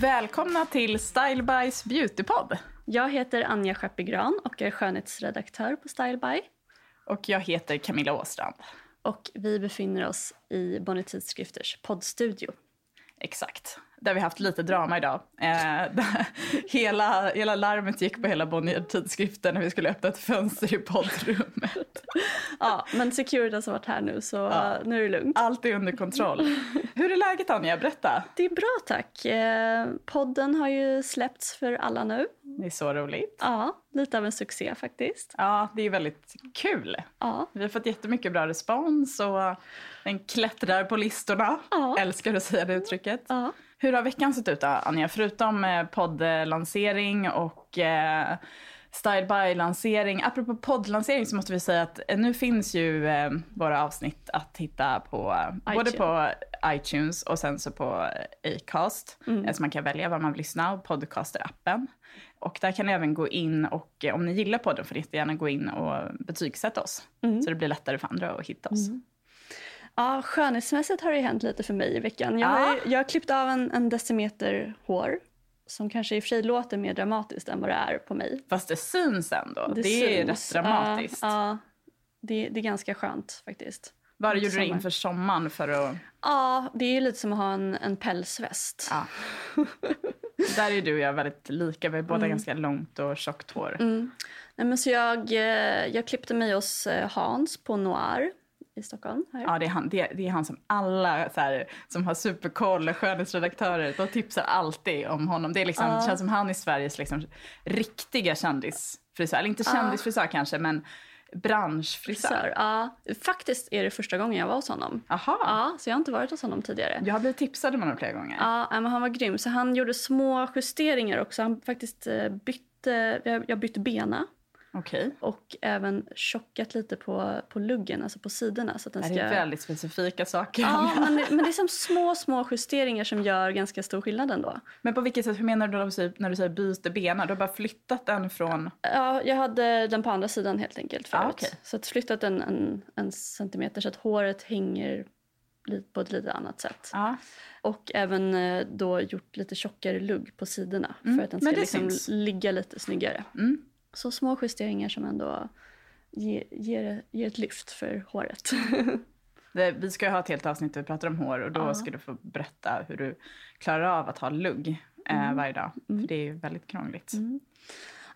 Välkomna till Style Bys beautypodd. Jag heter Anja Schappegran och är skönhetsredaktör på Style By. Och jag heter Camilla Åstrand. Och vi befinner oss i Bonnie Tidskrifters poddstudio. Exakt. Där vi haft lite drama idag. Eh, hela, hela larmet gick på hela Bonnier tidskriften när vi skulle öppna ett fönster i poddrummet. ja, men Securitas har varit här nu så ja. nu är det lugnt. Allt är under kontroll. Hur är läget Anja? Berätta. Det är bra tack. Eh, podden har ju släppts för alla nu. Det är så roligt. Ja, lite av en succé faktiskt. Ja, det är väldigt kul. Ja. Vi har fått jättemycket bra respons och den klättrar på listorna. Ja. Älskar att säga det uttrycket. Ja. Hur har veckan sett ut då, Anja? Förutom eh, poddlansering och eh, Style by-lansering. Apropå poddlansering så måste vi säga att eh, nu finns ju eh, våra avsnitt att hitta på eh, både på iTunes och sen så på Acast. Mm. Så man kan välja vad man vill lyssna och podcaster-appen. Och där kan ni även gå in och om ni gillar podden får ni jättegärna gå in och betygsätta oss. Mm. Så det blir lättare för andra att hitta oss. Mm. Ja, skönhetsmässigt har det hänt lite för mig i veckan. Jag, har, jag har klippt av en, en decimeter hår som kanske i och för sig låter mer dramatiskt än vad det är på mig. Fast det syns ändå. Det, det är rätt dramatiskt. Ja, det, det, är ganska skönt faktiskt. Vad gjorde du inför sommaren för att... Ja, det är lite som att ha en, en pälsväst. Ja. Där är du och jag väldigt lika. Vi har båda mm. ganska långt och tjockt hår. Mm. Nej, men så jag, eh, jag klippte mig hos eh, Hans på Noir i Stockholm. Här. Ja, det är, han, det, det är han som alla så här, som har superkoll, skönhetsredaktörer, de tipsar alltid om honom. Det är liksom, uh. känns som han är Sveriges liksom, riktiga kändisfrisör. Eller inte kändisfrisör uh. kanske, men branschfrisör. Ja, faktiskt är det första gången jag var hos honom. Aha. Ja, så jag har inte varit hos honom tidigare. Jag har blivit tipsad om honom flera gånger. Ja, men han var grym. Så han gjorde små justeringar också. Han faktiskt eh, bytte, jag bytte bena Okay. Och även tjockat lite på, på luggen, alltså på sidorna. Så att den det ska... är väldigt specifika saker. Ja, men det, men det är som små, små justeringar som gör ganska stor skillnad ändå. Men på vilket sätt, hur menar du när du säger byter bena? Du har bara flyttat den från... Ja, jag hade den på andra sidan helt enkelt förut. Ah, okay. Så att flyttat den en, en centimeter så att håret hänger på ett lite annat sätt. Ah. Och även eh, då gjort lite tjockare lugg på sidorna mm. för att den ska liksom ligga lite snyggare. Mm. Så små justeringar som ändå ger, ger, ger ett lyft för håret. Det, vi ska ha ett helt avsnitt där vi pratar om hår och då ja. ska du få berätta hur du klarar av att ha lugg eh, mm. varje dag. Mm. För det är väldigt krångligt. Mm.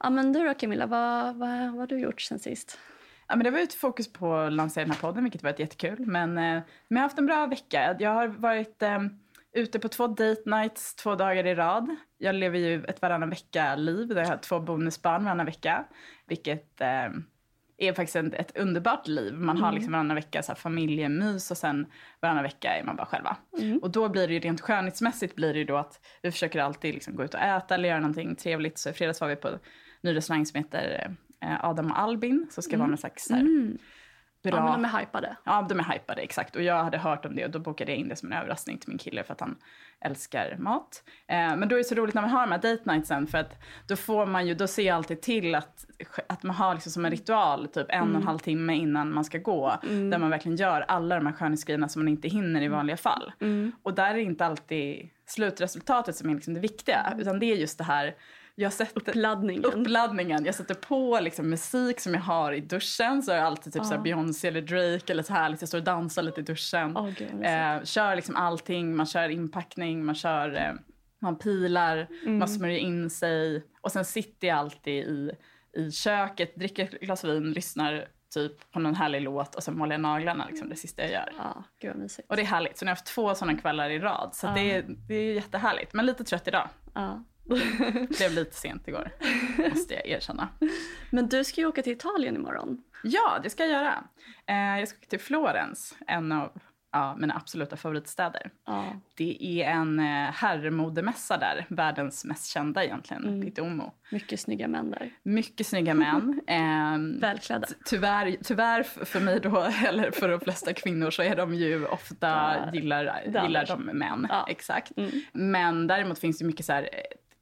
Ja men du då Camilla, vad, vad, vad har du gjort sen sist? Ja, men det var ett fokus på att lansera den här podden, vilket var jättekul. Men, eh, men jag har haft en bra vecka. Jag har varit eh, ute på två date nights två dagar i rad. Jag lever ju ett varannan vecka-liv där jag har två bonusbarn varannan vecka. Vilket eh, är faktiskt ett, ett, underbart liv. Man har mm. liksom varannan vecka så här, familjemys och sen varannan vecka är man bara själva. Mm. Och då blir det ju rent skönhetsmässigt blir det ju då att vi försöker alltid liksom gå ut och äta eller göra någonting trevligt. Så i fredags var vi på en ny restaurang som heter eh, Adam och Albin. Så ska mm. vara någon slags här, mm. Bra. Ja, men de är hypade. Ja, de är hypade, exakt. Och jag hade hört om det och då bokade jag in det som en överraskning till min kille för att han älskar mat. Eh, men då är det så roligt när man har de här date nightsen för att då får man ju, då ser jag alltid till att, att man har liksom som en ritual typ en och en halv timme innan man ska gå. Där man verkligen gör alla de här skönhetsgrejerna som man inte hinner i vanliga fall. Och där är inte alltid slutresultatet som är liksom det viktiga utan det är just det här jag sätter, Uppladdningen. uppladdningen. Jag sätter på liksom musik som jag har i duschen. Så det alltid typ här Beyoncé eller Drake eller så här. Liksom, jag står och dansar lite i duschen. Gud, vad eh, kör liksom allting. Man kör inpackning, man kör... Eh, man pilar, man smörjer in sig. Och sen sitter jag alltid i, i köket, dricker ett glas vin, lyssnar typ på någon härlig låt och sen målar jag naglarna. Liksom, det sista jag gör. Ja, gud. Och det är härligt. Så nu har jag haft två sådana kvällar i rad. Så att det, är, det är jättehärligt. Men lite trött idag. Ja. Blev lite sent igår, måste jag erkänna. Men du ska ju åka till Italien imorgon. Ja, det ska jag göra. Eh, jag ska åka till Florens, en av ja, mina absoluta favoritstäder. Ja. Det är en eh, herrmodemässa där, världens mest kända egentligen, Mm. Piteåmo. Mycket snygga män där. Mycket snygga män. Eh, Välklädda. Tyvärr, tyvärr för mig då, eller för de flesta kvinnor, så är de ju ofta, gillar, det gillar de män. Ja. Exakt. Mm. Men däremot finns det mycket så här, eh,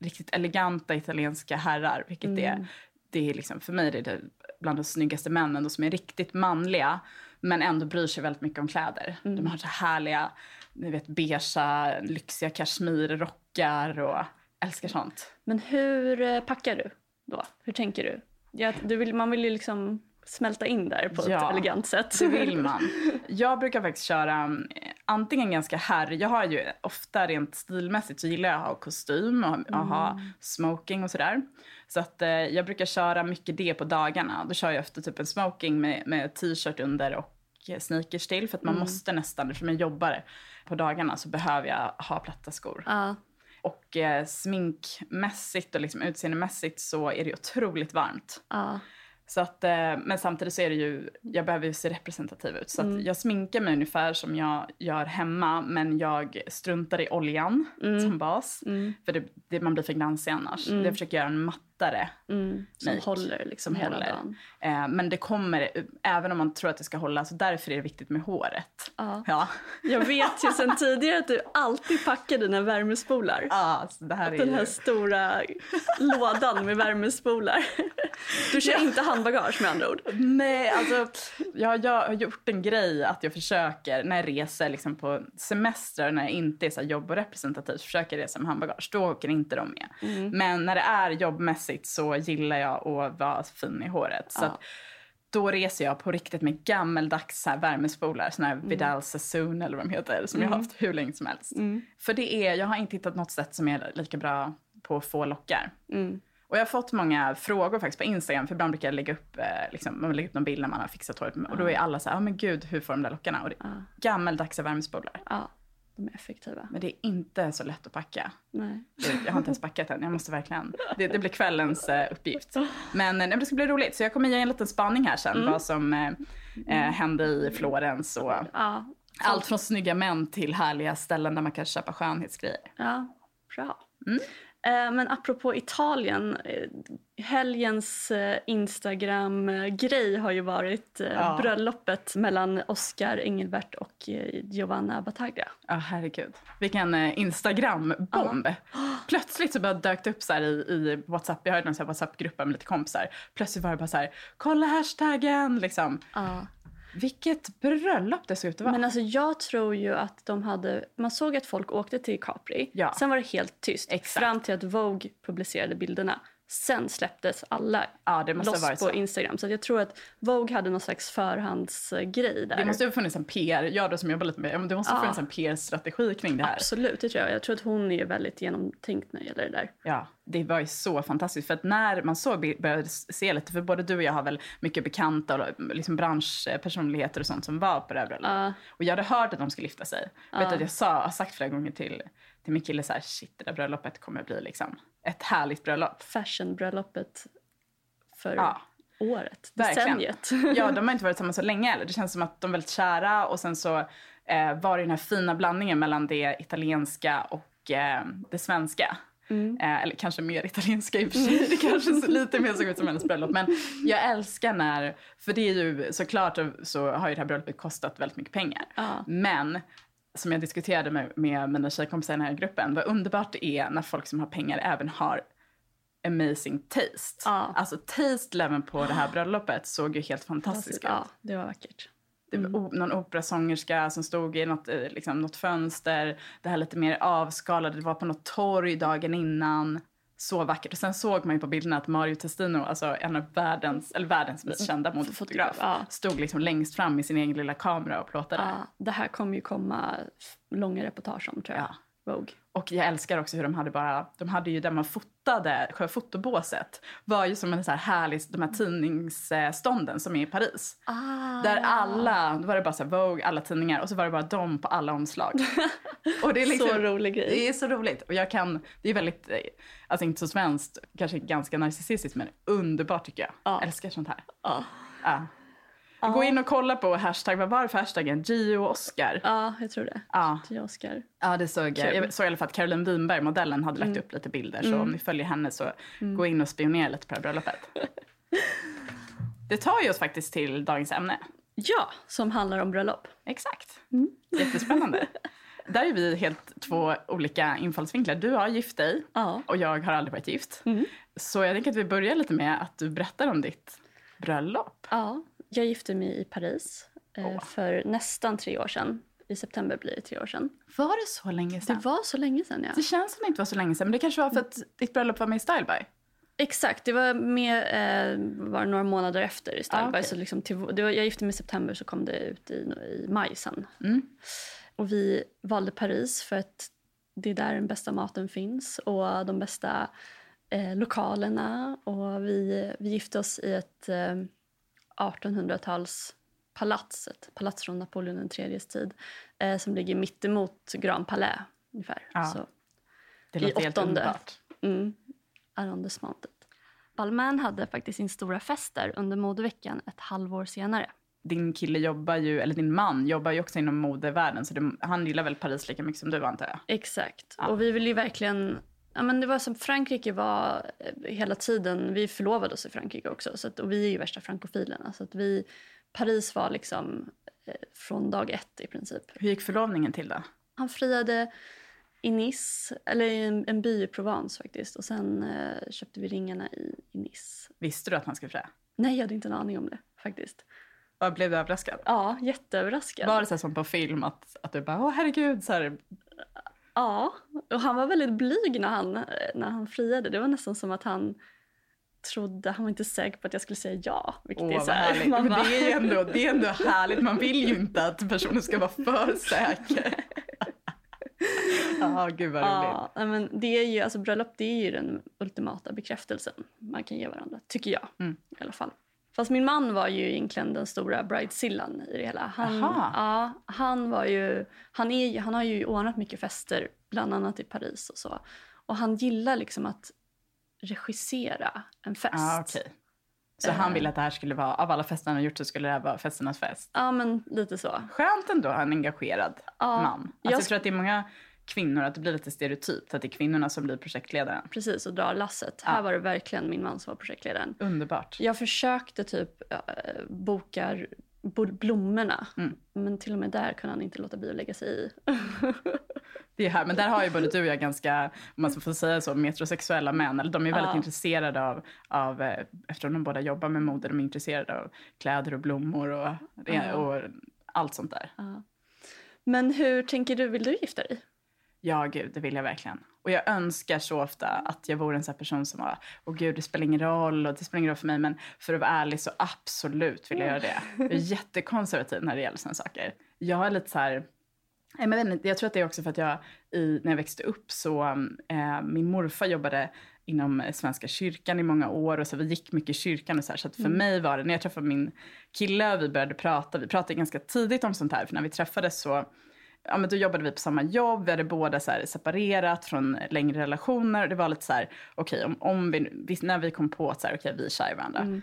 riktigt eleganta italienska herrar, vilket Mm. är, det är liksom, för mig är det bland de snyggaste männen, de som är riktigt manliga, men ändå bryr sig väldigt mycket om kläder. Mm. De har så härliga, ni vet, beigea, lyxiga kashmirrockar och älskar sånt. Men hur eh, packar du då? Hur tänker du? Ja, du vill, man vill ju liksom smälta in där på Ja, ett elegant sätt. Det vill man. Jag brukar faktiskt köra eh, antingen ganska herr... Jag har ju ofta rent stilmässigt så gillar jag att ha kostym och, och ha smoking och sådär. Så att eh, jag brukar köra mycket det på dagarna. Då kör jag efter typ en smoking med, med t-shirt under och sneakers till. För att man måste nästan, eftersom jag jobbar på dagarna så behöver jag ha platta skor. Ja, Och eh, sminkmässigt och liksom utseendemässigt så är det otroligt varmt. ja. Så att, eh, men samtidigt så är det ju, jag behöver ju se representativ ut. Så att jag sminkar mig ungefär som jag gör hemma men jag struntar i oljan som bas. För det, det, man blir för glansig annars. Jag försöker göra en mattare Mm, som make håller liksom som hela håller. dagen. Eh, men det kommer, även om man tror att det ska hålla, så därför är det viktigt med håret. Ja. Ja, Jag vet ju sen tidigare att du alltid packar dina värmespolar. ja så det här är Den ju... här stora lådan med värmespolar. Du kör inte handbagage med andra ord. Nej, alltså jag, jag har gjort en grej att jag försöker när jag reser liksom på semestrar när jag inte är så jobb och representativt försöker resa med handbagage. Då åker inte de med. Men när det är jobbmässigt så gillar jag att vara fin i håret. Så Ja. då reser jag på riktigt med gammeldags så här värmespolar, såna här Vidal Sassoon eller vad de heter, som jag har haft hur länge som helst. För det är, jag har inte hittat något sätt som är lika bra på att få lockar. Mm. Och jag har fått många frågor faktiskt på Instagram, för ibland brukar jag lägga upp, eh, liksom, man lägger upp någon bild när man har fixat håret. Och då är alla så här, ja men gud, hur får de där lockarna? Och det, Gammeldags värmespolar. Ja, de är effektiva. Men det är inte så lätt att packa. Nej. Jag har inte ens packat än, jag måste verkligen, det, det blir kvällens eh, uppgift. Men eh, det ska bli roligt, så jag kommer ge en liten spaning här sen, vad som eh, eh, hände i Florens och Ja, allt från snygga män till härliga ställen där man kan köpa skönhetsgrejer. ja bra. Mm. Eh, Men apropå Italien, eh, helgens eh, Instagram-grej har ju varit Ja. bröllopet mellan Oscar Engelbert och Giovanna Battaglia. Ja, herregud. Vilken Instagram-bomb. Plötsligt så bara dök det upp så i, i WhatsApp, jag har ju någon WhatsApp-grupp med lite kompisar. Plötsligt var det bara så här, kolla hashtaggen liksom. Ja. Vilket bröllop att vara. Men alltså jag tror ju att de hade... Man såg att folk åkte till Capri. Ja. Sen var det helt tyst. Exakt. Fram till att Vogue publicerade bilderna. Sen släpptes alla ja, det måste loss på. Instagram. Så jag tror att Vogue hade någon slags förhandsgrej där. Det måste ha funnits en PR, jag då som jobbar lite med, det måste ha Ja. funnits en PR-strategi kring det här. Absolut, det tror jag. Jag tror att hon är väldigt genomtänkt när det gäller det där. Ja, det var ju så fantastiskt. För att när man så började se lite, för både du och jag har väl mycket bekanta och liksom branschpersonligheter och sånt som var på det här bröllopet. Och jag hade hört att de skulle gifta sig. Jag vet att jag sa, har sagt flera gånger till, till min kille så här, shit det där bröllopet kommer bli liksom ett härligt bröllop. Fashionbröllopet för Ja. året, Verkligen. decenniet. Ja, de har inte varit tillsammans så länge heller. Det känns som att de är väldigt kära och sen så eh, var det den här fina blandningen mellan det italienska och eh, det svenska. Mm. Eh, eller kanske mer italienska i och för sig. Det kanske lite mer såg ut som hennes bröllop. Men jag älskar när, för det är ju såklart så har ju det här bröllopet kostat väldigt mycket pengar. Ja. Men som jag diskuterade med, med mina tjejkompisar i den här gruppen, vad underbart det är när folk som har pengar även har amazing taste. Ja. Alltså taste leveln på det här bröllopet såg ju helt fantastisk ut. Ja, det var vackert. Var o- någon operasångerska som stod i något, eh, liksom, något fönster. Det här lite mer avskalade, det var på något torg dagen innan. Så vackert. Och sen såg man ju på bilderna att Mario Testino, alltså en av världens, eller världens mest kända modefotograf, Ja. stod liksom längst fram med sin egen lilla kamera och plåtade. Ja, det här kommer ju komma långa reportage om tror jag. Ja. Vogue. Och jag älskar också hur de hade bara, de hade ju där man fotade, själva fotobåset var ju som en så här härlig, de här tidningsstånden som är i Paris. Ah. Där alla, då var det bara så Vogue, alla tidningar och så var det bara de på alla omslag. och det är liksom, Så rolig grej. Det är så roligt. Och jag kan, det är väldigt, eh, alltså inte så svenskt, kanske ganska narcissistiskt men underbart tycker jag. Ja. Älskar sånt här. Ja. Ja. Gå in och kolla på hashtag, vad var det för hashtaggen? Gio Oscar. ja, jag tror det. Ja. Till Oscar. Ja, det såg jag. Jag såg i alla fall att Caroline Winberg, modellen, hade lagt upp lite bilder. Så om ni följer henne så gå in och spionera lite på det här bröllopet. det tar ju oss faktiskt till dagens ämne. Ja, som handlar om bröllop. Exakt. Jättespännande. Där är vi helt två olika infallsvinklar. Du har gift dig Ja. och jag har aldrig varit gift. Så jag tänker att vi börjar lite med att du berättar om ditt bröllop. Ja, jag gifte mig i Paris Åh. för nästan tre år sedan. I september blir det tre år sedan. Var det så länge Det sedan? Det, var så länge sedan, ja. känns som det inte var så länge sedan, men det kanske var för att ditt bröllop var med i Style By. Exakt, det var med eh, var några månader efter i Style Ah, okej. så liksom till, det var, Jag gifte mig i september så kom det ut i, i maj sen. Mm. Och vi valde Paris för att det är där den bästa maten finns och de bästa eh, lokalerna. Och vi, vi gifte oss i ett eh, 1800-tals palats, ett palats från Napoleon IIIs tid eh, som ligger mittemot Grand Palais ungefär. Ja. Så, Det I låter helt underbart. mm, arrondissementet. Balmain hade faktiskt sin stora fest där under modeveckan ett halvår senare. din kille jobbar ju, eller din man jobbar ju också inom modevärlden så det, han gillar väl Paris lika mycket som du antar jag? Exakt. Ja. Och vi ville ju verkligen... Ja, men det var som Frankrike var eh, hela tiden. Vi förlovade oss i Frankrike också. Så att, och vi är ju värsta frankofilerna. Så att vi, Paris var liksom eh, från dag ett i princip. Hur gick förlovningen till då? Han friade i Nice, eller i en, en by i Provence faktiskt. Och sen eh, köpte vi ringarna i, i Nice. Visste du att han skulle frä? Nej, jag hade inte en aning om det faktiskt. Och blev du överraskad? Ja, jätteöverraskad. Var det så som på film att, att du bara åh herregud så här, Ja, och han var väldigt blyg när han, när han friade. Det var nästan som att han trodde, han var inte säker på att jag skulle säga ja. Vilket åh är vad så här, härligt. man Men bara- det är ändå, det är ändå härligt, man vill ju inte att personen ska vara för säker. Ja, gud vad roligt. Ja, men det är ju, alltså bröllop det är ju den ultimata bekräftelsen man kan ge varandra, tycker jag Mm. i alla fall. Fast min man var ju egentligen den stora bridezillan i det hela. Han, Aha. ja, han, var ju, han, är, han har ju ordnat mycket fester, bland annat i Paris och så. Och han gillar liksom att regissera en fest. Ja, okej. Så han ville att det här skulle vara, av alla fester han har gjort så skulle det här vara festernas fest. Ja, men lite så. Skönt ändå en engagerad Ja, man. Alltså, jag jag tror att det är många kvinnor, att det blir lite stereotypt, att det är kvinnorna som blir projektledaren. Precis, och drar lasset. Här var det verkligen min man som var projektledaren. Underbart. Jag försökte typ äh, boka bo- blommorna. Mm. Men till och med där kunde han inte låta bli att lägga sig i. Det är här, men där har ju både du och jag ganska, om man får säga så, metrosexuella män. Eller de är väldigt Ja. intresserade av, av, eh, eftersom de båda jobbar med mode, de är intresserade av kläder och blommor och, Ja. och allt sånt där. Men hur tänker du, vill du gifta dig? Ja, gud, det vill jag verkligen. Och jag önskar så ofta att jag vore en sån person som var, åh gud, det spelar ingen roll och det spelar ingen roll för mig, men för att vara ärlig så absolut vill jag göra det. Jag är jättekonservativ när det gäller såna saker. Jag är lite så här, nej, men jag, vet jag tror att det är också för att jag, i, när jag växte upp så, eh, min morfar jobbade inom Svenska kyrkan i många år och så vi gick mycket i kyrkan och så här, så att för mig var det, när jag träffade min kille och vi började prata, vi pratade ganska tidigt om sånt här, för när vi träffades så ja, men då jobbade vi på samma jobb, vi hade båda så separerat från längre relationer. Det var lite så här, okej, om, om vi, när vi kom på att så här, okej, vi är kär i varandra.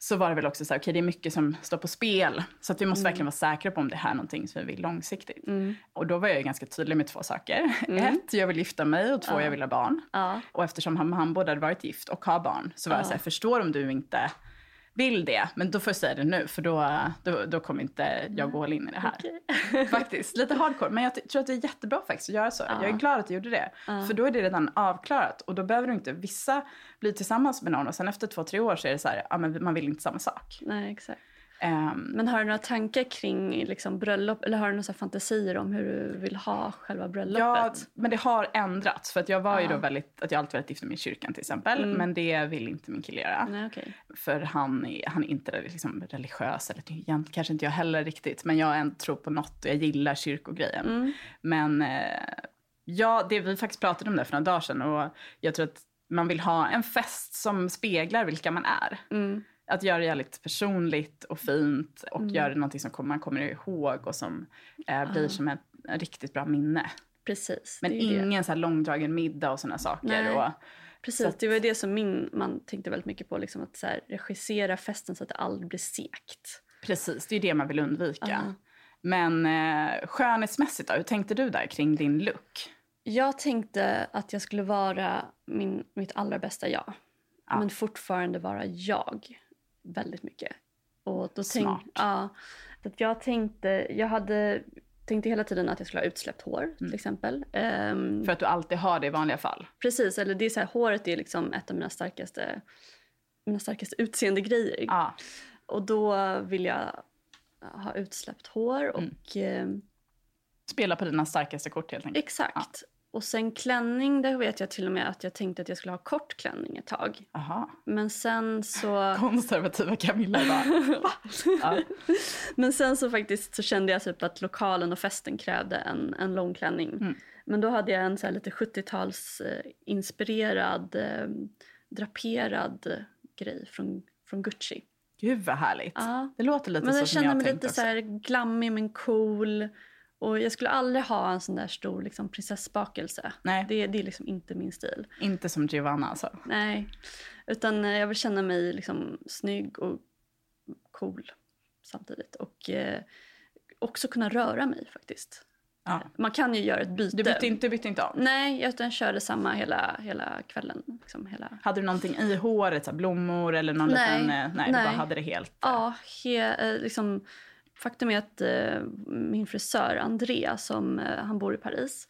så var det väl också så här, okej det är mycket som står på spel. Så att vi måste Mm. verkligen vara säkra på om det här är någonting som vi vill långsiktigt. Mm. Och då var jag ganska tydlig med två saker. Ett, jag vill gifta mig och två, Ja. jag vill ha barn. Ja. Och eftersom han, han både hade varit gift och har barn så var jag Ja. så här, förstår om du inte vill det. Men då får jag säga det nu för då, då, då kommer inte jag gå all in i det här. Okej. Faktiskt, lite hardcore. Men jag tror att det är jättebra faktiskt att göra så. Ja. Jag är glad att jag gjorde det. Ja. För då är det redan avklarat. Och då behöver du inte, vissa blir tillsammans med någon och sen efter två, tre år så är det så här, ja men man vill inte samma sak. Nej, exakt. Ehm, Men har du några tankar kring liksom, bröllop eller har du några fantasier om hur du vill ha själva Ja, bröllopet? men det har ändrats. För att jag var ju Ja. då väldigt, att jag alltid velat gifta mig i kyrkan till exempel. Mm. Men det vill inte min kille göra. Nej, okej. För han är, han är inte liksom religiös, eller egentligen kanske inte jag heller riktigt. Men jag tror på något och jag gillar kyrkogrejen. Mm. Men eh, ja, det, vi faktiskt pratade om det för några dagar sedan. Och jag tror att man vill ha en fest som speglar vilka man är. Mm. Att göra det jävligt personligt och fint och Mm. göra någonting som man kommer ihåg och som eh, blir Ja. som ett, riktigt bra minne. Precis. Men det. ingen så här långdragen middag och sådana saker. Nej. Och, Precis, att- det var det som min man tänkte väldigt mycket på. Liksom, att så här, regissera festen så att det aldrig blir segt. precis, det är det man vill undvika. Ja. Men eh, skönhetsmässigt då, hur tänkte du där kring din look? Jag tänkte att jag skulle vara min, mitt allra bästa jag. Ja. Men fortfarande vara jag väldigt mycket. Och då Smart. Tänk, ja, så att jag tänkte, jag hade tänkte hela tiden att jag skulle ha utsläppt hår till exempel. Ehm, För att du alltid har det i vanliga fall. Precis, eller det är så här, håret är liksom ett av mina starkaste, mina starkaste utseendegrejer. Ja, Och då vill jag ha utsläppt hår och Mm. spela på dina starkaste kort helt enkelt. exakt. Och sen klänning, där vet jag till och med att jag tänkte att jag skulle ha kort klänning ett tag. Aha. Men sen så... Konservativa Camilla bara, va? Ja. Men sen så faktiskt så kände jag typ att lokalen och festen krävde en, en lång klänning. Mm. Men då hade jag en så lite 70-tals eh, eh, draperad grej från, från Gucci. Gud vad härligt. Ja. Det låter lite Men så jag som kände jag mig tänkte lite så här glammig men cool. Och jag skulle aldrig ha en sån där stor liksom, prinsessbakelse. Nej, Det, det är liksom inte min stil. inte som Giovanna alltså. Nej. Utan eh, jag vill känna mig liksom snygg och cool samtidigt. Och eh, också kunna röra mig faktiskt. Ja. Man kan ju göra ett byte. Du bytte inte, bytte inte om? Nej, utan körde samma hela, hela kvällen. Liksom hela... Hade du någonting i håret, så blommor eller någon Nej. liten... eh, Nej, du Nej. bara hade det helt... Ja, he, eh, liksom, faktum är att eh, min frisör André, som, eh, han bor i Paris.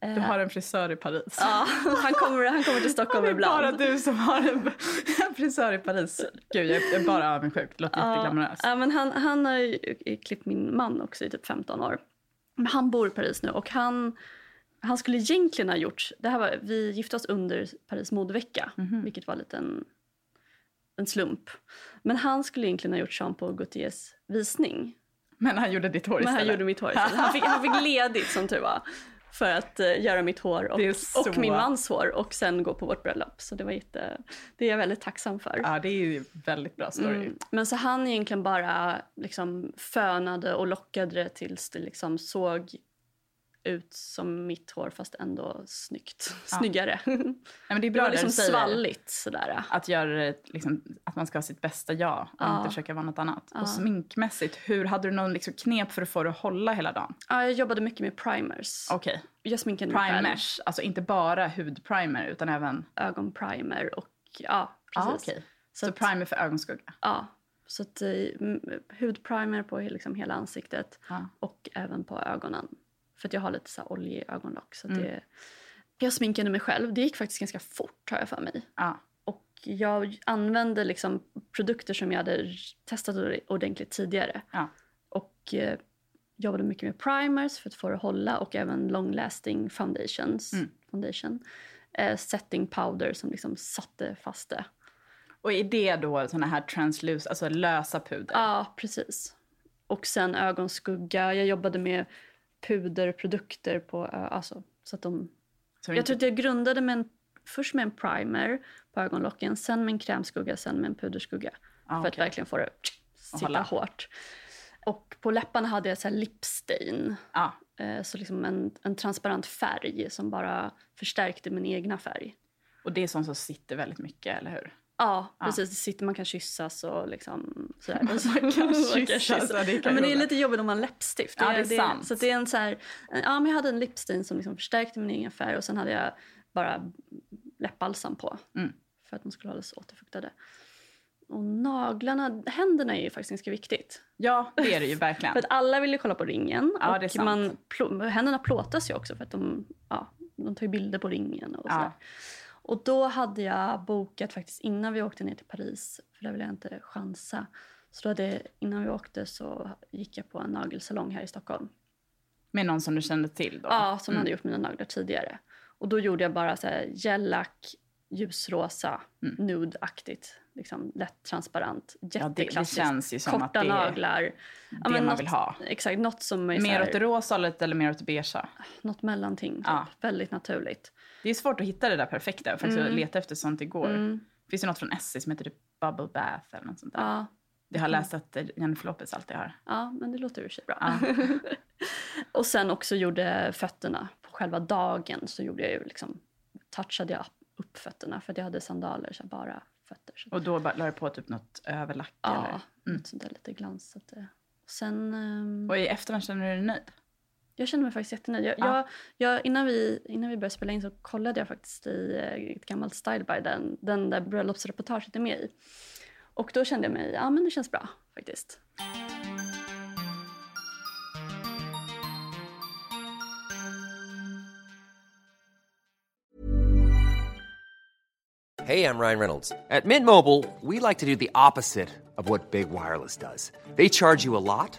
eh, Du har en frisör i Paris. Ja, han kommer, han kommer till Stockholm det är ibland. bara du som har en, en frisör i Paris. Gud, jag är bara avundsjuk. Det låter Ja, jätteglamoröst. ja, men han, han har ju klippt min man också i typ 15 år. Men han bor i Paris nu och han, han skulle egentligen ha gjort... Det här var, vi gifte oss under Paris modevecka, Mhm. vilket var lite en, en slump. Men han skulle egentligen ha gjort Jean Paul Gaultiers visning. Men han gjorde ditt hår Men istället. han gjorde mitt hår istället. Han fick, han fick ledigt som tur var. För att eh, göra mitt hår och, så- och min mans hår och sen gå på vårt bröllop. Så det var jätte, det är jag väldigt tacksam för. Ja, det är ju väldigt bra story. Mm. Men så han egentligen bara liksom fönade och lockade det tills det liksom såg ut som mitt hår fast ändå snyggt. Ja. Snyggare. Nej, men det är Det bra var det liksom du säger. svalligt sådär. Att göra liksom, att man ska ha sitt bästa jag och Ja. inte försöka vara något annat. Ja. Och sminkmässigt, hur hade du någon liksom knep för att få det att hålla hela dagen? Ja, jag jobbade mycket med primers. Okej, Jag sminkade mig själv. primers. Alltså inte bara hudprimer utan även... Ögonprimer och ja, precis. okej. Så, Så att, primer för ögonskugga. ja, så att, eh, hudprimer på liksom hela ansiktet och även på ögonen. För att jag har lite så här oljig ögonlock. Så Mm. det, jag sminkade mig själv. Det gick faktiskt ganska fort har jag för mig. Ja. Och jag använde liksom produkter som jag hade testat ordentligt tidigare. Ja. Och eh, jobbade mycket med primers för att få det att hålla och även long lasting foundations. Mm. Foundation. Eh, setting powder som liksom satte fast det. Och är det då såna här translus, alltså lösa puder? Ja, precis. Och sen ögonskugga. Jag jobbade med puderprodukter på ö- alltså, så att de... Så Jag inte- tror att jag grundade med en, först med en primer på ögonlocken, sen med en krämskugga, sen med en puderskugga. Ja, för att verkligen få det sitta hårt. Och på läpparna hade jag så här lipstain. Ja, Eh, så liksom en, en transparent färg som bara förstärkte min egna färg. och det är sånt som sitter väldigt mycket, eller hur? Ja, precis. Det sitter, man kan kyssas och liksom sådär. Man kan kyssas, ja, det kan men det är lite jobbigt om man har läppstift. Ja, det är sant. Så det är en så här, ja men jag hade en lipstin som liksom förstärkte min egen färg och sen hade jag bara läppbalsam på. Mm. För att de skulle hållas återfuktade. Och naglarna, händerna är ju faktiskt ganska viktigt. Ja, det är det ju verkligen. För att alla vill ju kolla på ringen. Ja, och det är sant. Man, plå- händerna plåtas ju också för att de, ja, de tar bilder på ringen och Ja. Och då hade jag bokat faktiskt innan vi åkte ner till Paris, för där ville jag inte chansa. Så då hade, innan vi åkte så gick jag på en nagelsalong här i Stockholm. Med någon som du kände till då? Ja, som hade gjort mina naglar tidigare. Och då gjorde jag bara så här gellack, ljusrosa, nude-aktigt. Liksom lätt transparent, det- det jätteklassiskt. känns ju som Korta att det är naglar. det man vill ha. Exakt, något som är Mer här, åt det rosa eller mer åt det beigea? något mellanting. Typ. Ja. Väldigt naturligt. Det är svårt att hitta det där perfekta. Jag faktiskt Mm. leta efter sånt igår. Finns det något från Essie som heter typ Bubble Bath eller något sånt där? Ja, Det har jag läst att Jennifer Lopez alltid har. ja men det låter sig bra. Ja. och sen också gjorde fötterna på själva dagen så gjorde jag ju liksom, touchade jag upp fötterna för att jag hade sandaler, så bara fötter. Så, Och då bara la du på typ något överlack ja, eller? något sånt där lite glansat. Sen, ehm, Och i efterhand känner du dig nöjd? Jag kände mig faktiskt jättenöjd. Jag, Ja. jag, jag, innan, vi, innan vi började spela in så kollade jag faktiskt i eh, ett gammalt Style by den, den där bröllopsreportaget är med i. Och då kände jag mig, ja men det känns bra faktiskt. Hey, I'm Ryan Reynolds. At Mint Mobile, we like to do the opposite of what Big Wireless does. They charge you a lot,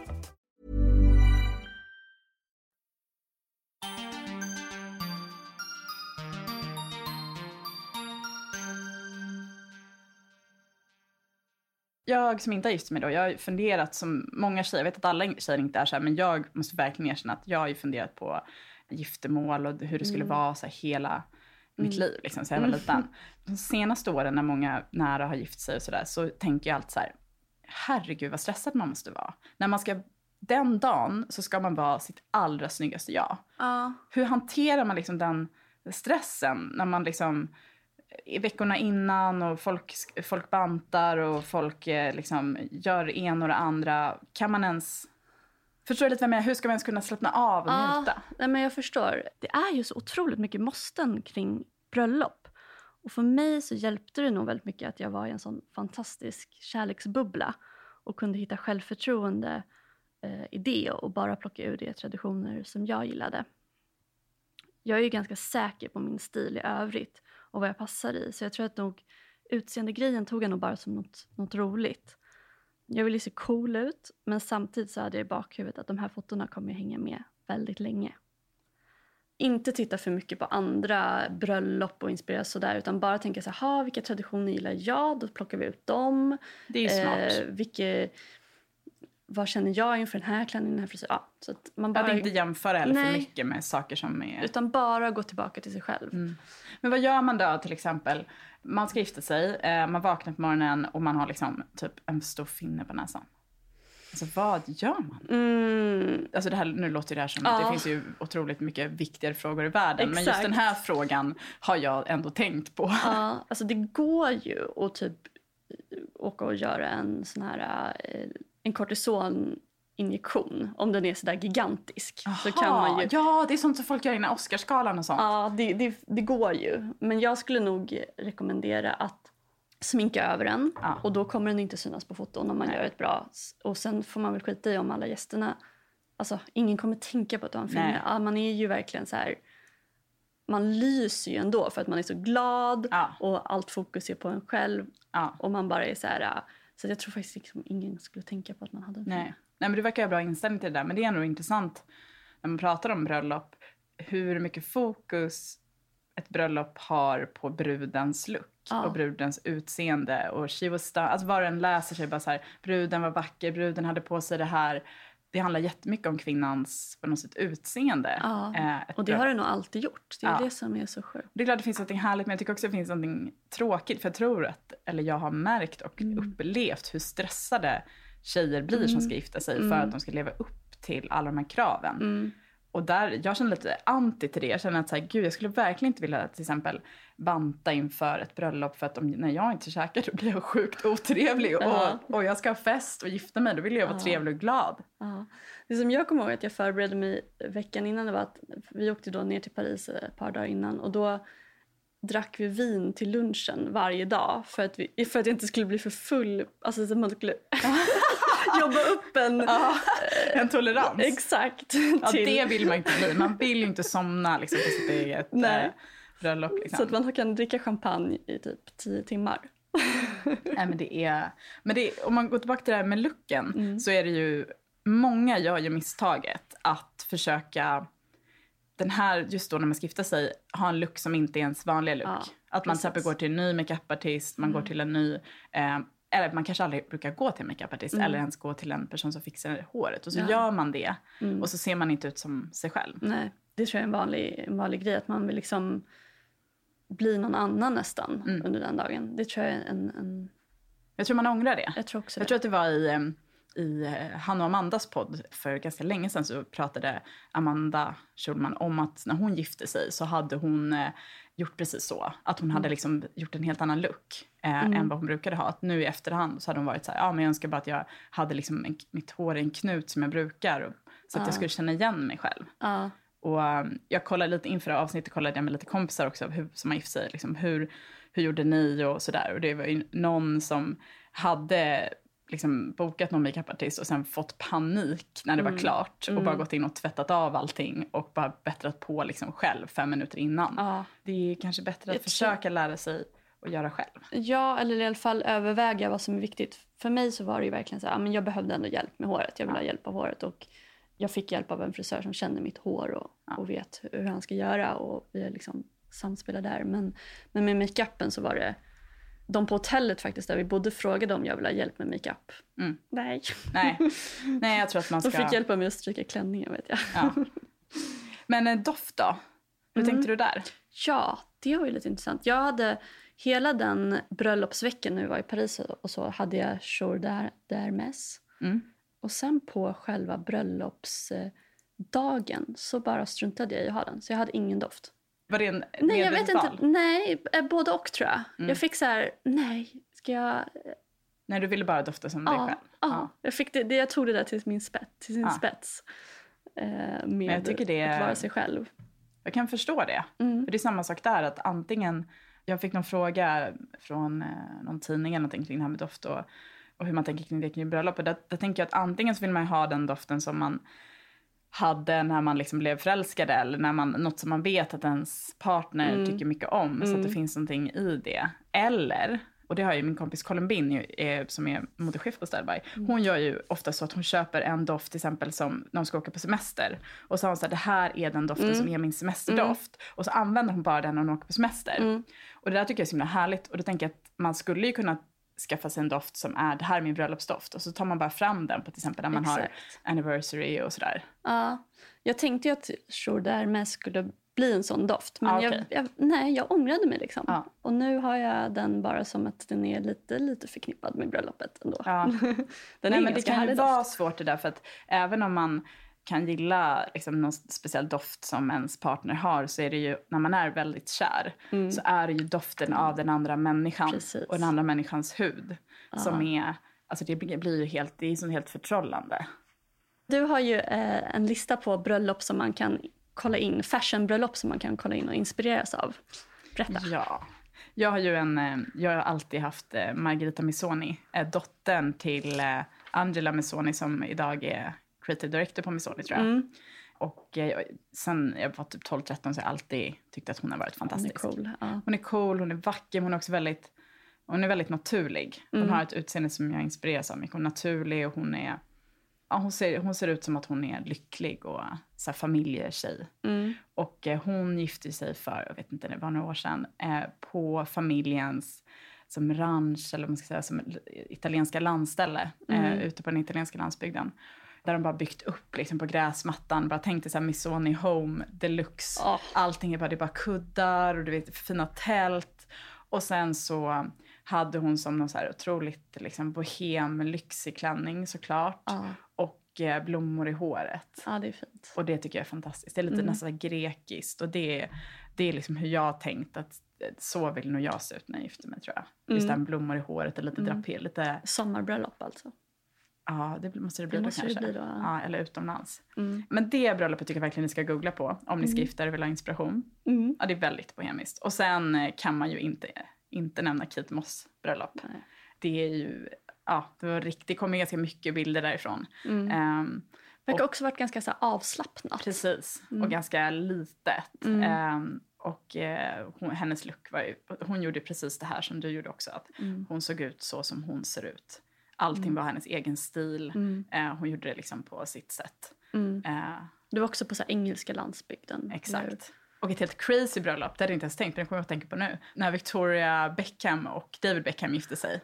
Jag som inte har gift mig då, jag har ju funderat som många tjejer, jag vet att alla tjejer inte är så här, men jag måste verkligen erkänna att jag har ju funderat på giftermål och hur det skulle vara så här hela mitt liv, liksom, så jag var liten. De senaste åren när många nära har gift sig och sådär, så tänker jag alltid så här, herregud vad stressad man måste vara. När man ska, den dagen så ska man vara sitt allra snyggaste jag. Ja. Hur hanterar man liksom den stressen när man liksom i veckorna innan och folk, folk bantar och folk eh, liksom gör ena och det andra. Kan man ens... Förstår du lite vad jag menar? Hur ska man ens kunna slappna av och Ja, njuta? nej, men jag förstår. Det är ju så otroligt mycket måsten kring bröllop. Och för mig så hjälpte det nog väldigt mycket att jag var i en sån fantastisk kärleksbubbla och kunde hitta självförtroende eh, i det och bara plocka ur det traditioner som jag gillade. Jag är ju ganska säker på min stil i övrigt och vad jag passar i så jag tror att nog utseendegrejen tog jag nog bara som något, något roligt. Jag ville se cool ut men samtidigt så hade jag i bakhuvudet att de här fotona kommer jag hänga med väldigt länge. Inte titta för mycket på andra bröllop och inspireras sådär utan bara tänka så här, "Ha, vilka traditioner gillar jag? Då plockar vi ut dem. Det är ju smart. Eh, vilket, vad känner jag inför den här klänningen, den här frisyren? Ja, så att man Att bara, inte jämföra heller för Nej. mycket med saker som är... utan bara gå tillbaka till sig själv. Mm. Men vad gör man då till exempel? Man ska gifta sig, eh, man vaknar på morgonen och man har liksom typ en stor finne på näsan. Alltså vad gör man? Mm, Alltså det här, nu låter det här som Ja. det finns ju otroligt mycket viktigare frågor i världen. Men just Exakt. den här frågan har jag ändå tänkt på. ja, alltså det går ju att typ åka och göra en sån här eh, en kortisoninjektion om den är sådär gigantisk. Så kan man ju, Ja, det är sånt som folk gör innan Oscarsgalan och sånt. Ja, det, det, det går ju. Men jag skulle nog rekommendera att sminka över den. Ja. Och då kommer den inte synas på foton om man Nej. gör ett bra. Och sen får man väl skita i om alla gästerna... Alltså, ingen kommer tänka på att du har en film. Ja, man är ju verkligen så här... Man lyser ju ändå för att man är så glad Ja. och allt fokus är på en själv. Ja. Och man bara är så här... Så jag tror faktiskt liksom ingen skulle tänka på att man hade en. Nej. Nej, men du verkar ha bra inställning till det där. Men det är ändå intressant när man pratar om bröllop. Hur mycket fokus ett bröllop har på brudens look Ja. och brudens utseende. Och she was alltså vad den läser sig bara så här, bruden var vacker, bruden hade på sig det här. Det handlar jättemycket om kvinnans på något sätt utseende. Ja. eh, Och det har det nog alltid gjort. Det är Ja. det som är så sjukt. Det är klart det finns något härligt men jag tycker också det finns något tråkigt. För jag tror att, eller jag har märkt och Mm. upplevt hur stressade tjejer blir som ska gifta sig för att de ska leva upp till alla de här kraven. Och där, jag känner lite anti till det. Jag känner att så här, gud, jag skulle verkligen inte vilja till exempel banta inför ett bröllop för att om, när jag inte käkar då blir jag sjukt otrevlig och, och jag ska ha fest och gifta mig. Då vill jag vara Ja. trevlig och glad. Ja. Det som jag kommer ihåg att jag förberedde mig veckan innan det var att vi åkte då ner till Paris ett par dagar innan och då drack vi vin till lunchen varje dag för att, vi, för att jag inte skulle bli för full. Alltså så man skulle jobba upp en... En tolerans. Exakt. Ja, till, det vill man inte bli. Man vill ju inte somna liksom, på sitt eget Nej. eh, bröllop. Liksom. Så att man kan dricka champagne i typ tio timmar. Nej, men det är, men det är, om man går tillbaka till det här med looken Mm. så är det ju, många gör ju misstaget att försöka, den här, just då när man ska gifta sig, ha en look som inte är ens vanliga look. Ja, att man till precis. Mm. exempel går till en ny makeupartist, man går till en ny, eh, eller man kanske aldrig brukar gå till en makeupartist eller ens gå till en person som fixar håret. Och så Mm. Ja. gör man det Mm. och så ser man inte ut som sig själv. Nej, det tror jag är en vanlig, en vanlig grej. Att man vill liksom bli någon annan nästan Mm. under den dagen. Det tror jag är en... en Jag tror man ångrar det. jag tror också Jag det. tror att det var i, i eh, Han och Amandas podd för ganska länge sedan så pratade Amanda Schulman om att när hon gifte sig så hade hon eh, gjort precis så. Att hon hade liksom gjort en helt annan look eh, än vad hon brukade ha. Att nu i efterhand så hade hon varit så här, ja men jag önskar bara att jag hade liksom en, mitt hår i en knut som jag brukar. Och, så att jag skulle känna igen mig själv. Ja. Och um, jag kollade lite inför avsnittet kollade jag med lite kompisar också hur, som har gift sig. Liksom, hur, hur gjorde ni och sådär. Och det var ju någon som hade liksom bokat någon makeupartist och sen fått panik när det var klart. Och bara gått in och tvättat av allting och bara bättrat på liksom själv fem minuter innan. Ja. Det är kanske bättre att Jag tror- försöka lära sig att göra själv. Ja, eller i alla fall överväga vad som är viktigt. För mig så var det ju verkligen så här, ja, men jag behövde ändå hjälp med håret. Jag ville ha hjälp av håret och jag fick hjälp av en frisör som känner mitt hår och, och vet hur han ska göra och vi liksom samspelar där. Men, men med makeupen så var det de på hotellet faktiskt där vi bodde frågade om jag ville ha hjälp med makeup. Mm. Nej. Nej. Nej, jag tror att man De ska... fick hjälpa mig att stryka klänningen vet jag. Ja. Men eh, doft då? Hur Mm. tänkte du där? Ja, det var ju lite intressant. Jag hade hela den bröllopsveckan när vi var i Paris och så hade jag Jour d'Hermès. Mm. Och sen på själva bröllopsdagen så bara struntade jag i att ha den. Så jag hade ingen doft. Var det en Nej, jag vet inte. Nej, eh, både och tror jag. Mm. Jag fick så här, nej, ska jag... Nej, du ville bara dofta som dig Ja, själv? ja. Jag, fick det, jag tog det där till, min spets, till sin Ja. spets. Eh, med jag tycker det- att vara sig själv. Jag kan förstå det. Mm. För det är samma sak där, att antingen... Jag fick någon fråga från eh, någon tidning eller någonting kring det här med doft och, och hur man tänker kring det kring bröllop. Och där, där tänker jag att antingen så vill man ha den doften som man hade när man liksom blev förälskade eller när man, något som man vet att ens partner Mm. tycker mycket om så att det Mm. finns någonting i det. Eller, och det har ju min kompis Colin Bin ju, eh, som är modechef på Style By. Hon gör ju ofta så att hon köper en doft till exempel som när hon ska åka på semester. Och så har hon så här, det här är den doften som är min semesterdoft. Och så använder hon bara den när hon åker på semester. Mm. Och det där tycker jag är så himla härligt. Och då tänker jag att man skulle ju kunna skaffa sig en doft som är, det här är min bröllopsdoft. Och så tar man bara fram den på till exempel när man har Exakt. anniversary och sådär. Ja, jag tänkte ju att Jour d'Hermès skulle bli en sån doft. Men Ah, jag, okej. jag, nej, jag ångrade mig. liksom. Ja. Och nu har jag den bara som att den är lite, lite förknippad med bröllopet ändå. Ja. den är Nej, en men det kan ju vara doft. svårt det där för att även om man kan gilla liksom, någon speciell doft som ens partner har så är det ju när man är väldigt kär så är det ju doften av den andra människan Mm. Precis. och den andra människans hud som är, alltså det blir ju helt, det är som helt förtrollande. Du har ju eh, en lista på bröllop som man kan kolla in, fashionbröllop som man kan kolla in och inspireras av. Berätta. Ja. Jag har ju en, eh, jag har alltid haft eh, Margarita Missoni, eh, dottern till Angela Missoni som idag är creative director på Missoni tror jag. Mm. Och eh, sen jag var typ 12-13 så har jag alltid tyckt att hon har varit Hon är fantastisk. cool. Ja. Hon är cool, hon är vacker, hon är också väldigt, hon är väldigt naturlig. Hon Mm. har ett utseende som jag inspireras av mycket. Hon är naturlig och hon är, ja, hon ser, hon ser ut som att hon är lycklig och så här, familjetjej. Mm. Och eh, hon gifte sig för, jag vet inte, det var några år sedan, eh, på familjens som ranch, eller vad man ska säga, som italienska landställe eh, ute på den italienska landsbygden. Där de bara byggt upp liksom, på gräsmattan, bara tänkte så här Missoni Home deluxe. Åh. Allting är bara, det är bara kuddar och du vet, fina tält. Och sen så hade hon som någon så här otroligt liksom, bohem, lyxig klänning såklart. Ja. Och eh, blommor i håret. ja, det är fint. Och det tycker jag är fantastiskt. Det är lite Mm. nästan grekiskt. Och det, det är liksom hur jag har tänkt att eh, så vill nog jag se ut när jag gifter mig tror jag. Just Mm. det här med blommor i håret och lite draper, lite, Sommarbröllop alltså. Ja det måste det bli Det då måste det kanske. bli då, ja. ja, eller utomlands. Mm. Men det bröllopet tycker jag verkligen ni ska googla på om ni ska gifta er och vill ha inspiration. Mm. Ja, det är väldigt bohemiskt. Och sen eh, kan man ju inte, inte nämna Kate Moss bröllop. Nej. Det är ju, ja, det var riktigt, det kommer ganska mycket bilder därifrån. Mm. Det har också varit ganska så avslappnat. Precis, Mm. och ganska litet. Mm. Ehm, och eh, hon, hennes look var ju, hon gjorde precis det här som du gjorde också. Att Mm. Hon såg ut så som hon ser ut. Allting Mm. var hennes egen stil. Mm. Eh, hon gjorde det liksom på sitt sätt. Mm. Eh, Du var också på så engelska landsbygden. exakt. Och ett helt crazy bröllop, det hade jag inte ens tänkt, men det kommer jag att tänka på nu. När Victoria Beckham och David Beckham gifte sig.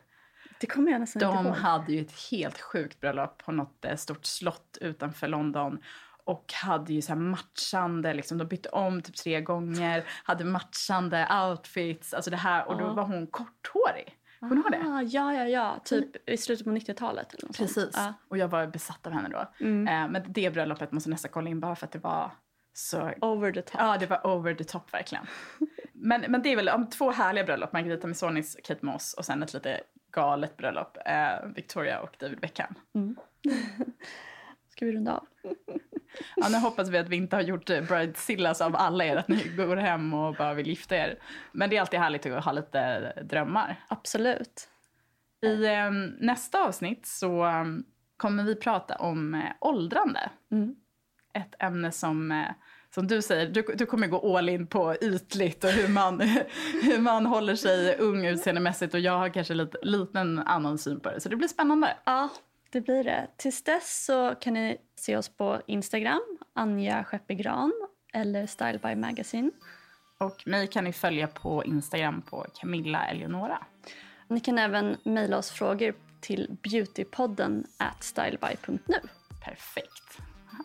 Det kommer jag nästan De inte ihåg. hade ju ett helt sjukt bröllop på något eh, stort slott utanför London. Och hade ju så här matchande, liksom, de bytte om typ tre gånger, hade matchande outfits. Alltså det här, och då var hon korthårig. Kommer du ihåg det? Ah, ja, ja, ja. Typ i slutet på 90-talet. Eller något sånt. Precis. Ja. Och jag var besatt av henne då. Mm. Eh, men det bröllopet måste nästan kolla in bara för att det var så... Over the top. Ja, det var over the top verkligen. men, men det är väl om två härliga bröllop, Margarita Missonis, Kate Moss och sen ett lite galet bröllop, eh, Victoria och David Beckham. Ska vi runda av? Ja, nu hoppas vi att vi inte har gjort eh, bridezillas av alla er, att ni går hem och bara vill gifta er. Men det är alltid härligt att ha lite drömmar. Absolut. I eh, nästa avsnitt så eh, kommer vi prata om eh, åldrande. Mm. Ett ämne som, eh, som du säger, du, du kommer gå all in på ytligt och hur man, hur man håller sig ung utseendemässigt och jag har kanske lite, lite en annan syn på det. Så det blir spännande. Ja, det blir det. Tills dess så kan ni se oss på Instagram, Anja Skeppegran eller Style by Magazine. Och mig kan ni följa på Instagram på Camilla Eleonora. Ni kan även mejla oss frågor till beautypodden at styleby.nu. Perfekt.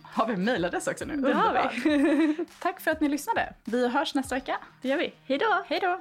Har vi mejladress också nu? Det har vi. Tack för att ni lyssnade. Vi hörs nästa vecka. Det gör vi. Hej då! Hej då!